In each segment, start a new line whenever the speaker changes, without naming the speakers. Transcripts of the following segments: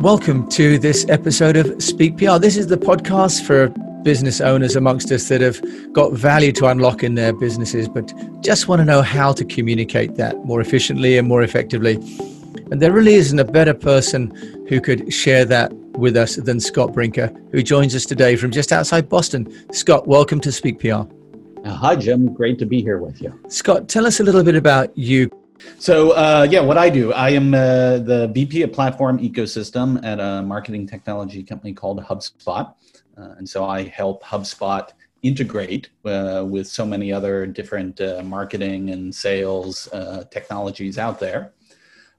Welcome to this episode of Speak PR. This is the podcast for business owners amongst us that have got value to unlock in their businesses, but just want to know how to communicate that more efficiently and more effectively. And there really isn't a better person who could share that with us than Scott Brinker, who joins us today from just outside Boston. Scott, welcome to Speak PR. Uh,
hi, Jim. Great to be here with you.
Scott, tell us a little bit about you.
So, uh, yeah, what I do, I am uh, the VP of Platform Ecosystem at a marketing technology company called HubSpot. Uh, and so I help HubSpot integrate uh, with so many other different uh, marketing and sales uh, technologies out there.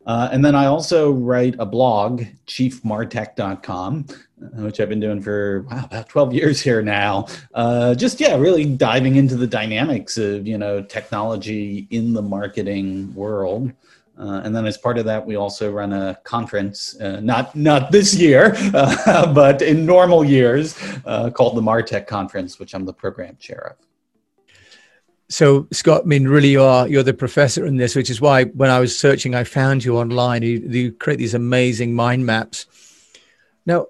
Uh, and then I also write a blog, chiefmartec.com, uh, which I've been doing for wow, about 12 years here now. Uh, just, yeah, really diving into the dynamics of, you know, technology in the marketing world. Uh, and then as part of that, we also run a conference, uh, not not this year, uh, but in normal years, uh, called the Martech Conference, which I'm the program chair of.
So Scott, I mean, really, you are you're the professor in this, which is why when I was searching, I found you online. You, you create these amazing mind maps. Now,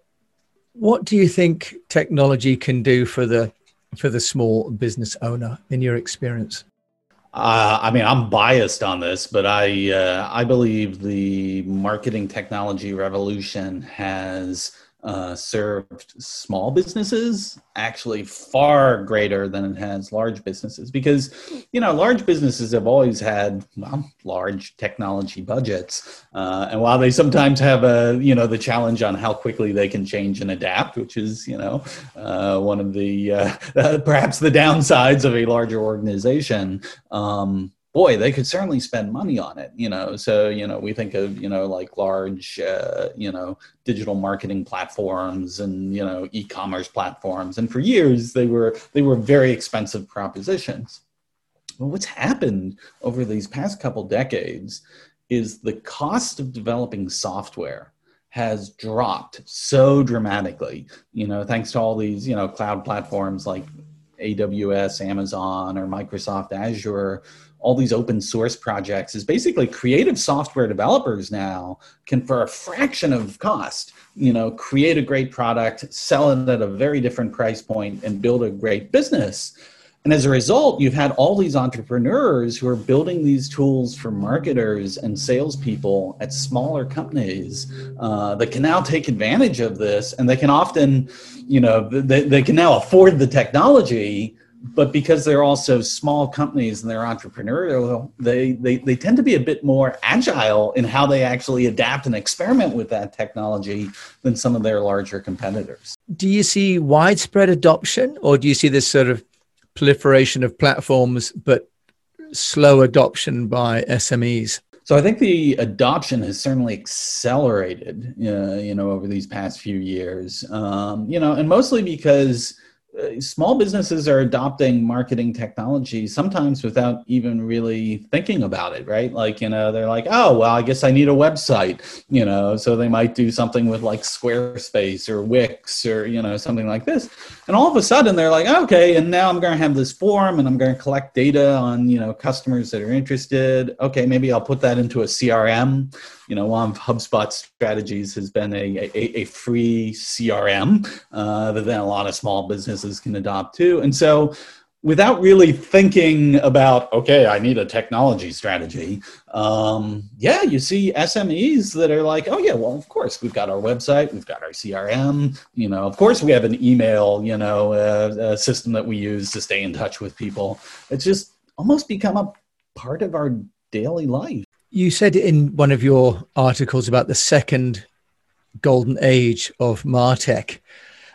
what do you think technology can do for the for the small business owner in your experience?
Uh, I mean, I'm biased on this, but I uh, I believe the marketing technology revolution has uh, served small businesses actually far greater than it has large businesses because you know large businesses have always had well, large technology budgets uh, and while they sometimes have a you know the challenge on how quickly they can change and adapt which is you know uh, one of the uh, perhaps the downsides of a larger organization um, boy, they could certainly spend money on it, you know. So, you know, we think of, you know, like large, uh, you know, digital marketing platforms and, you know, e-commerce platforms. And for years they were they were very expensive propositions. But what's happened over these past couple decades is the cost of developing software has dropped so dramatically, you know, thanks to all these, you know, cloud platforms like AWS, Amazon, or Microsoft Azure, all these open source projects is basically creative software developers now can for a fraction of cost you know create a great product sell it at a very different price point and build a great business. And as a result you've had all these entrepreneurs who are building these tools for marketers and salespeople at smaller companies uh, that can now take advantage of this and they can often you know they, they can now afford the technology but because they're also small companies and they're entrepreneurial, they, they, they tend to be a bit more agile in how they actually adapt and experiment with that technology than some of their larger competitors.
Do you see widespread adoption or do you see this sort of proliferation of platforms but slow adoption by SMEs?
So I think the adoption has certainly accelerated, uh, you know, over these past few years. Um, you know, and mostly because Uh, small businesses are adopting marketing technology sometimes without even really thinking about it right? Like you know they're like oh well i guess i need a website you know so they might do something with like squarespace or wix or you know something like this. And all of a sudden they're like okay and now i'm going to have this form and i'm going to collect data on you know customers that are interested. Okay maybe i'll put that into a crm you know, one of HubSpot's strategies has been a, a, a free CRM uh, that then a lot of small businesses can adopt too. And so, without really thinking about, okay, I need a technology strategy, um, yeah, you see SMEs that are like, oh, yeah, well, of course, we've got our website, we've got our CRM, you know, of course, we have an email, you know, uh, system that we use to stay in touch with people. It's just almost become a part of our daily life.
You said in one of your articles about the second golden age of Martech.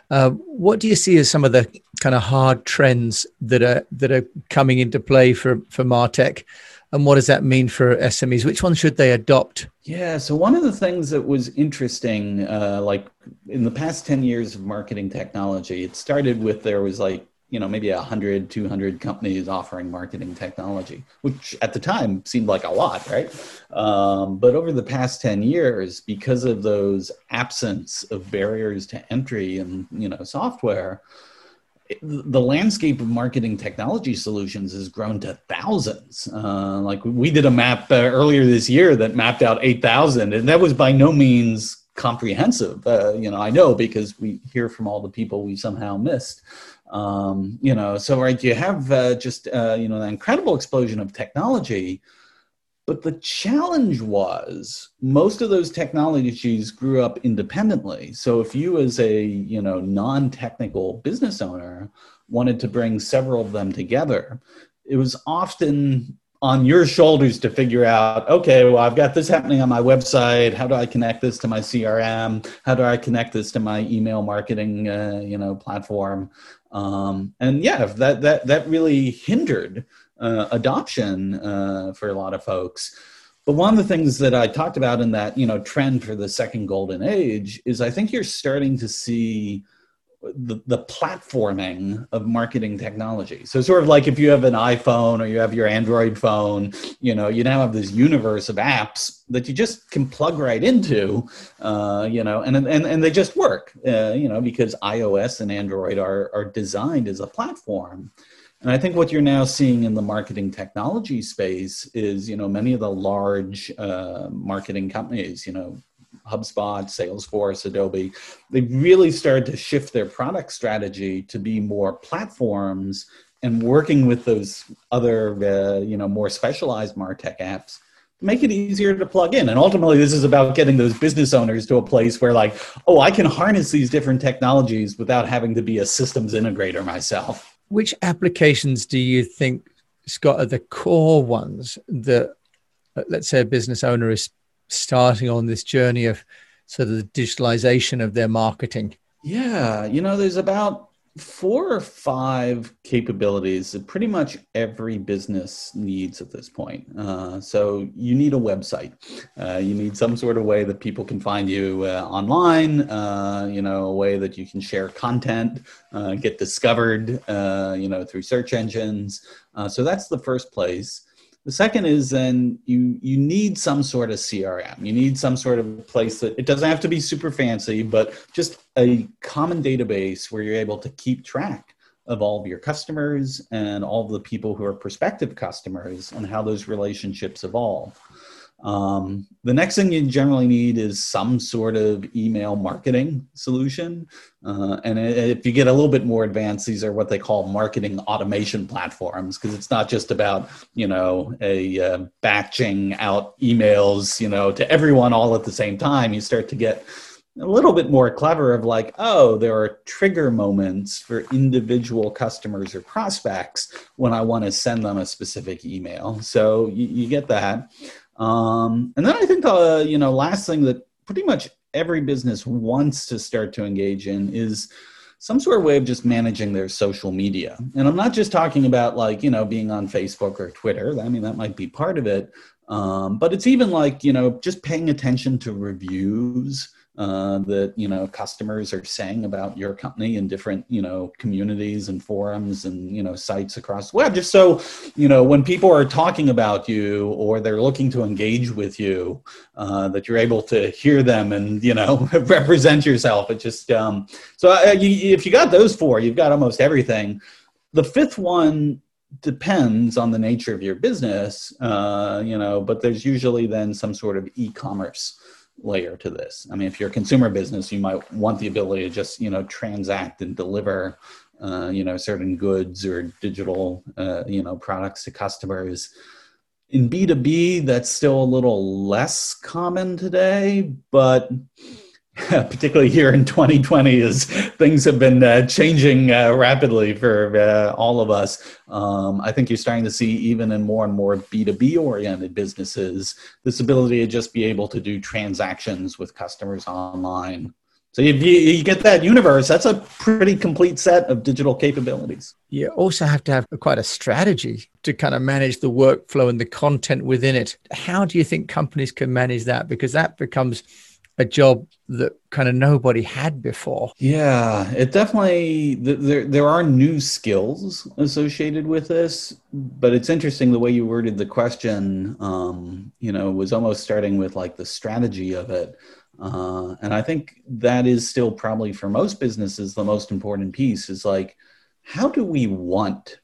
Uh, what do you see as some of the kind of hard trends that are that are coming into play for for Martech, and what does that mean for SMEs? Which ones should they adopt?
Yeah, so one of the things that was interesting, uh, like in the past ten years of marketing technology, it started with there was like you know maybe 100 200 companies offering marketing technology which at the time seemed like a lot right um, but over the past 10 years because of those absence of barriers to entry and you know software the landscape of marketing technology solutions has grown to thousands. Uh, like we did a map uh, earlier this year that mapped out 8,000, and that was by no means comprehensive. Uh, you know, I know because we hear from all the people we somehow missed. Um, you know, so right, you have uh, just uh, you know an incredible explosion of technology. But the challenge was most of those technologies grew up independently. So if you, as a you know non-technical business owner, wanted to bring several of them together, it was often on your shoulders to figure out okay well i've got this happening on my website. How do i connect this to my crm how do i connect this to my email marketing uh, you know platform? Um, and yeah that that that really hindered uh, adoption uh, for a lot of folks. But one of the things that i talked about in that you know trend for the second golden age is i think you're starting to see the, the platforming of marketing technology. So sort of like if you have an iPhone or you have your Android phone, you know, you now have this universe of apps that you just can plug right into, uh, you know, and, and, and they just work, uh, you know, because iOS and Android are, are designed as a platform. And I think what you're now seeing in the marketing technology space is, you know, many of the large uh, marketing companies, you know, HubSpot, Salesforce, Adobe, they really started to shift their product strategy to be more platforms and working with those other, uh, you know, more specialized MarTech apps to make it easier to plug in. And ultimately, this is about getting those business owners to a place where, like, oh, I can harness these different technologies without having to be a systems integrator myself.
Which applications do you think, Scott, are the core ones that, uh, let's say, a business owner is starting on this journey of sort of the digitalization of their marketing?
Yeah, you know, there's about four or five capabilities that pretty much every business needs at this point. Uh, so you need a website. Uh, you need some sort of way that people can find you uh, online. Uh, you know, a way that you can share content, uh, get discovered. Uh, you know, through search engines. so that's the first place. The second is then you you need some sort of CRM. You need some sort of place that it doesn't have to be super fancy, but just a common database where you're able to keep track of all of your customers and all the people who are prospective customers and how those relationships evolve. Um, the next thing you generally need is some sort of email marketing solution. Uh, and if you get a little bit more advanced, these are what they call marketing automation platforms because it's not just about, you know, a uh, batching out emails, you know, to everyone all at the same time. You start to get a little bit more clever of like, oh, there are trigger moments for individual customers or prospects when I want to send them a specific email. So you, you get that. Um, and then I think the you know last thing that pretty much every business wants to start to engage in is some sort of way of just managing their social media. And I'm not just talking about like, you know, being on Facebook or Twitter. I mean, that might be part of it. Um, but it's even like, you know, just paying attention to reviews, uh, that you know customers are saying about your company in different you know communities and forums and you know sites across the web just so you know when people are talking about you or they're looking to engage with you uh, that you're able to hear them and you know represent yourself. It just um, so uh, you, if you got those four you've got almost everything. The fifth one depends on the nature of your business uh, you know but there's usually then some sort of e-commerce layer to this. I mean, if you're a consumer business, you might want the ability to just you know transact and deliver uh, you know certain goods or digital uh, you know products to customers. In B2B, that's still a little less common today, but particularly here in 2020 as things have been uh, changing uh, rapidly for uh, all of us. Um, i think you're starting to see even in more and more b2b oriented businesses this ability to just be able to do transactions with customers online. So you, you get that universe that's a pretty complete set of digital capabilities.
You also have to have quite a strategy to kind of manage the workflow and the content within it. How do you think companies can manage that? Because that becomes a job that kind of nobody had before.
Yeah, it definitely there there are new skills associated with this, but it's interesting the way you worded the question. Um, you know, was almost starting with like the strategy of it, uh, and I think that is still probably for most businesses the most important piece is like, how do we want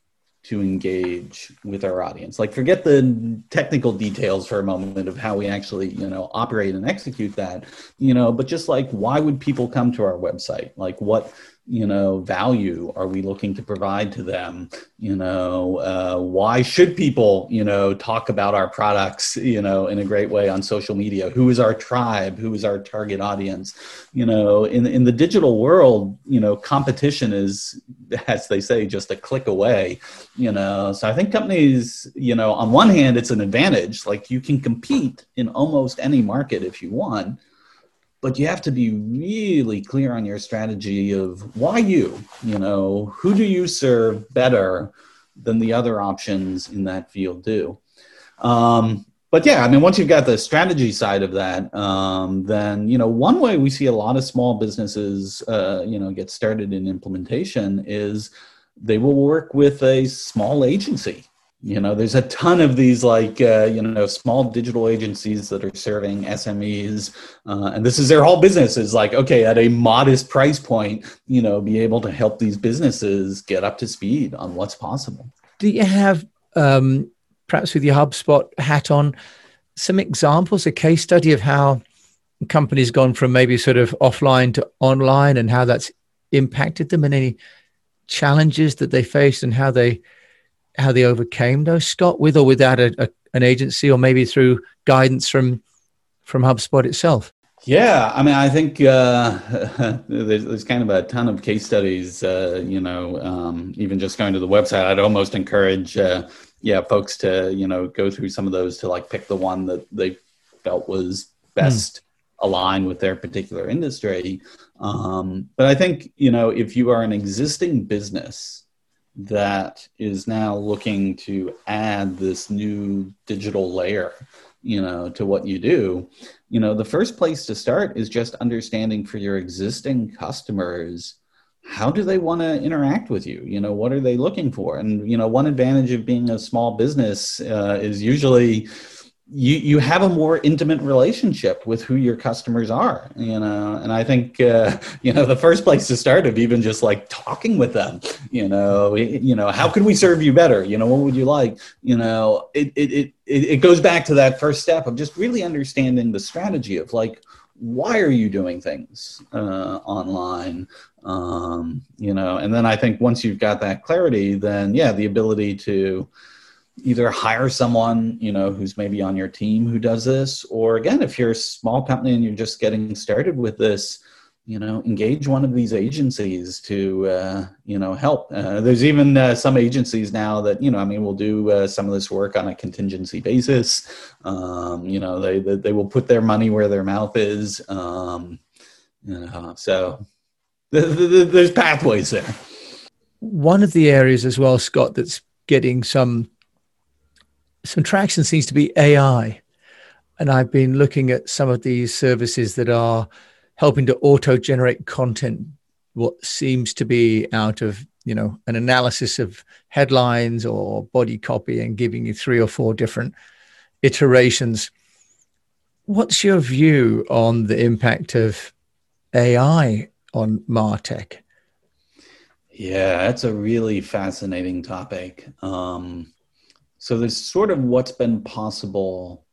to engage with our audience. Like forget the technical details for a moment of how we actually you know operate and execute that you know but just like why would people come to our website? Like what you know value are we looking to provide to them? You know uh, why should people you know talk about our products you know in a great way on social media? Who is our tribe? Who is our target audience? You know in in the digital world you know competition is as they say just a click away you know? So i think companies you know on one hand it's an advantage. Like you can compete in almost any market if you want but you have to be really clear on your strategy of why you you know? Who do you serve better than the other options in that field do? Um, but yeah i mean once you've got the strategy side of that um, then you know one way we see a lot of small businesses uh, you know get started in implementation is they will work with a small agency. You know there's a ton of these like uh, you know small digital agencies that are serving smes uh, and this is their whole business is like okay at a modest price point you know be able to help these businesses get up to speed on what's possible.
Do you have um, perhaps with your hubspot hat on some examples a case study of how companies gone from maybe sort of offline to online and how that's impacted them and any challenges that they faced and how they how they overcame those, Scott, with or without a, a, an agency, or maybe through guidance from from HubSpot itself?
Yeah, I mean, I think uh, there's, there's, kind of a ton of case studies. Uh, you know, um, even just going to the website, I'd almost encourage, uh, yeah, folks to you know go through some of those to like pick the one that they felt was best mm. aligned with their particular industry. Um, but I think you know if you are an existing business that is now looking to add this new digital layer you know to what you do you know the first place to start is just understanding for your existing customers how do they want to interact with you? You know what are they looking for? And you know one advantage of being a small business uh, is usually you you have a more intimate relationship with who your customers are you know? And i think uh, you know the first place to start of even just like talking with them you know? You know how can we serve you better? You know what would you like? You know it it it, it goes back to that first step of just really understanding the strategy of like why are you doing things uh, online? Um, you know and then i think once you've got that clarity then yeah the ability to either hire someone you know who's maybe on your team who does this or again if you're a small company and you're just getting started with this you know engage one of these agencies to uh, you know help. Uh, there's even uh, some agencies now that you know i mean will do uh, some of this work on a contingency basis. Um, you know they, they, they will put their money where their mouth is. Um, you know so there's pathways there.
One of the areas as well scott that's getting some some traction seems to be AI. And I've been looking at some of these services that are helping to auto generate content, what seems to be out of you know an analysis of headlines or body copy and giving you three or four different iterations. What's your view on the impact of ai on martech?
Yeah that's a really fascinating topic. Um, so there's sort of what's been possible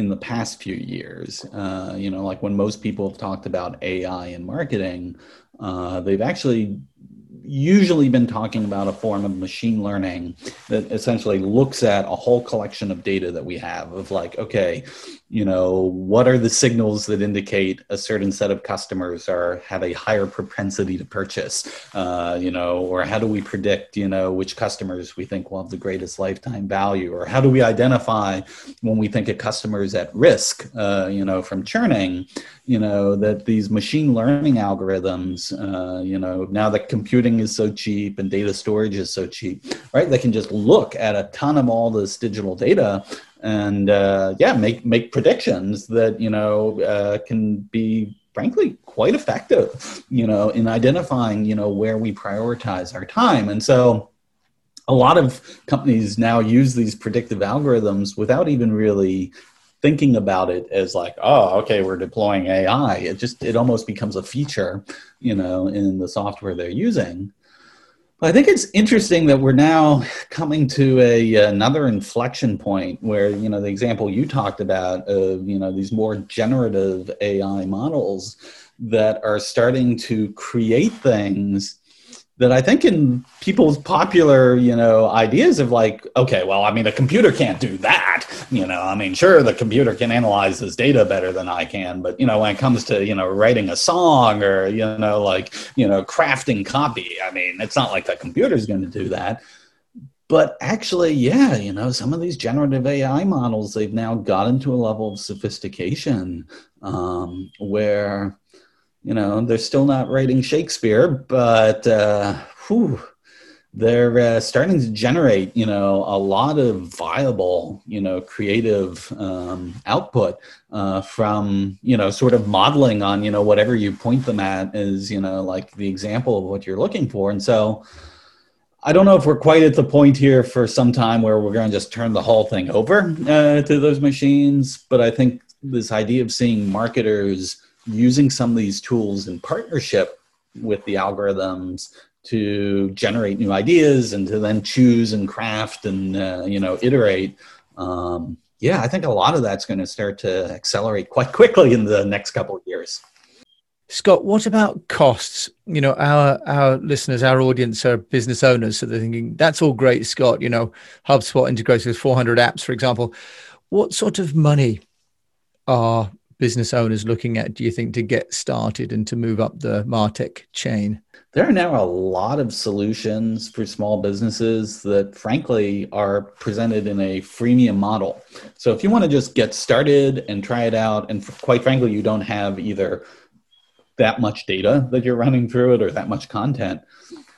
in the past few years. Uh, you know, like when most people have talked about AI in marketing, uh, they've actually usually been talking about a form of machine learning that essentially looks at a whole collection of data that we have of like okay you know what are the signals that indicate a certain set of customers are have a higher propensity to purchase? Uh, you know or how do we predict you know which customers we think will have the greatest lifetime value? Or how do we identify when we think a customer is at risk uh, you know from churning you know that these machine learning algorithms uh, you know now that computing is so cheap and data storage is so cheap right they can just look at a ton of all this digital data and uh, yeah, make make predictions that you know uh, can be frankly quite effective, you know, in identifying you know where we prioritize our time, and so a lot of companies now use these predictive algorithms without even really thinking about it as like oh okay we're deploying ai it just it almost becomes a feature you know in the software they're using I think it's interesting that we're now coming to a another inflection point where you know the example you talked about of you know these more generative AI models that are starting to create things that I think in people's popular, you know, ideas of like, okay, well, I mean, a computer can't do that. You know, I mean, sure, the computer can analyze this data better than I can, but you know, when it comes to you know writing a song or you know, like you know, crafting copy, I mean, it's not like the computer is going to do that. But actually, yeah, you know, some of these generative AI models, they've now gotten to a level of sophistication um, where you know they're still not writing shakespeare but uh, whew, they're uh, starting to generate you know a lot of viable you know creative um, output uh, from you know sort of modeling on you know whatever you point them at is you know like the example of what you're looking for. And so I don't know if we're quite at the point here for some time where we're going to just turn the whole thing over uh, to those machines, but I think this idea of seeing marketers using some of these tools in partnership with the algorithms to generate new ideas and to then choose and craft and uh, you know iterate. Um, yeah i think a lot of that's going to start to accelerate quite quickly in the next couple of years.
Scott what about costs? You know our our listeners our audience are business owners so they're thinking that's all great scott you know hubspot integrates with 400 apps for example. What sort of money are business owners looking at, do you think, to get started and to move up the Martech chain?
There are now a lot of solutions for small businesses that, frankly, are presented in a freemium model. So, if you want to just get started and try it out, and quite frankly, you don't have either that much data that you're running through it or that much content,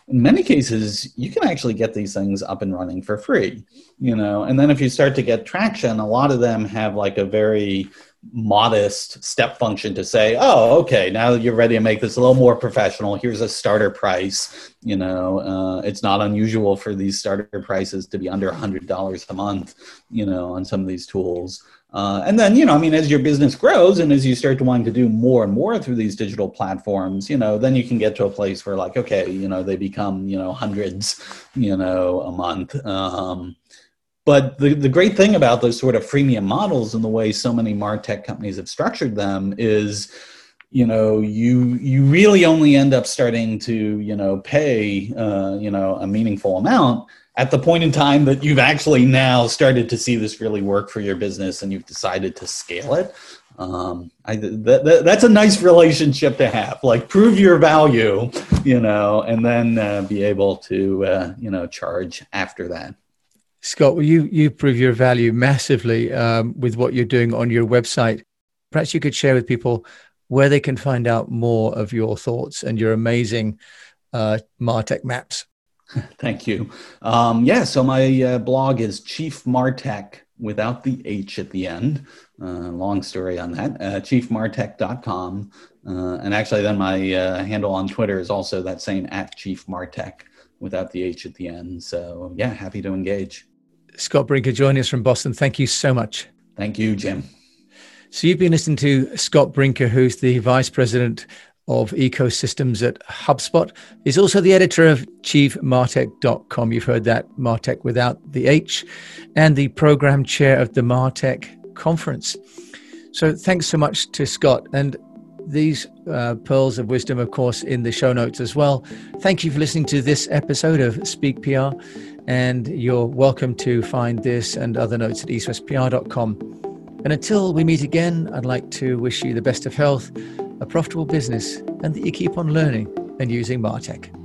in many cases you can actually get these things up and running for free you know and then if you start to get traction a lot of them have like a very modest step function to say, oh, okay, now you're ready to make this a little more professional, here's a starter price. You know, uh, it's not unusual for these starter prices to be under $100 a month, you know, on some of these tools. Uh, and then, you know, I mean, as your business grows and as you start to want to do more and more through these digital platforms, you know, then you can get to a place where, like, okay, you know, they become, you know, hundreds, you know, a month. Um, but the, the great thing about those sort of freemium models and the way so many martech companies have structured them is you know you you really only end up starting to you know pay uh, you know a meaningful amount at the point in time that you've actually now started to see this really work for your business and you've decided to scale it. Um, I, that, that, that's a nice relationship to have. Like prove your value you know and then uh, be able to uh, you know charge after that
Scott, well, you you prove your value massively um, with what you're doing on your website. Perhaps you could share with people where they can find out more of your thoughts and your amazing uh, Martech maps.
Thank you. Um, yeah, so my uh, blog is Chief Martech without the H at the end. Uh, long story on that. Uh, chiefmartec.com. Uh, and actually, then my uh, handle on Twitter is also that same at Chief Martech without the H at the end. So, yeah, happy to engage.
Scott Brinker joining us from Boston. Thank you so much.
Thank you, Jim.
So you've been listening to Scott Brinker, who's the Vice President of Ecosystems at HubSpot. He's also the editor of chiefmartec.com. You've heard that, Martech without the H, and the program chair of the Martech conference. So thanks so much to Scott. And these uh, pearls of wisdom, of course, in the show notes as well. Thank you for listening to this episode of Speak PR. And you're welcome to find this and other notes at eastwestpr.com. And until we meet again, I'd like to wish you the best of health, a profitable business, and that you keep on learning and using Martech.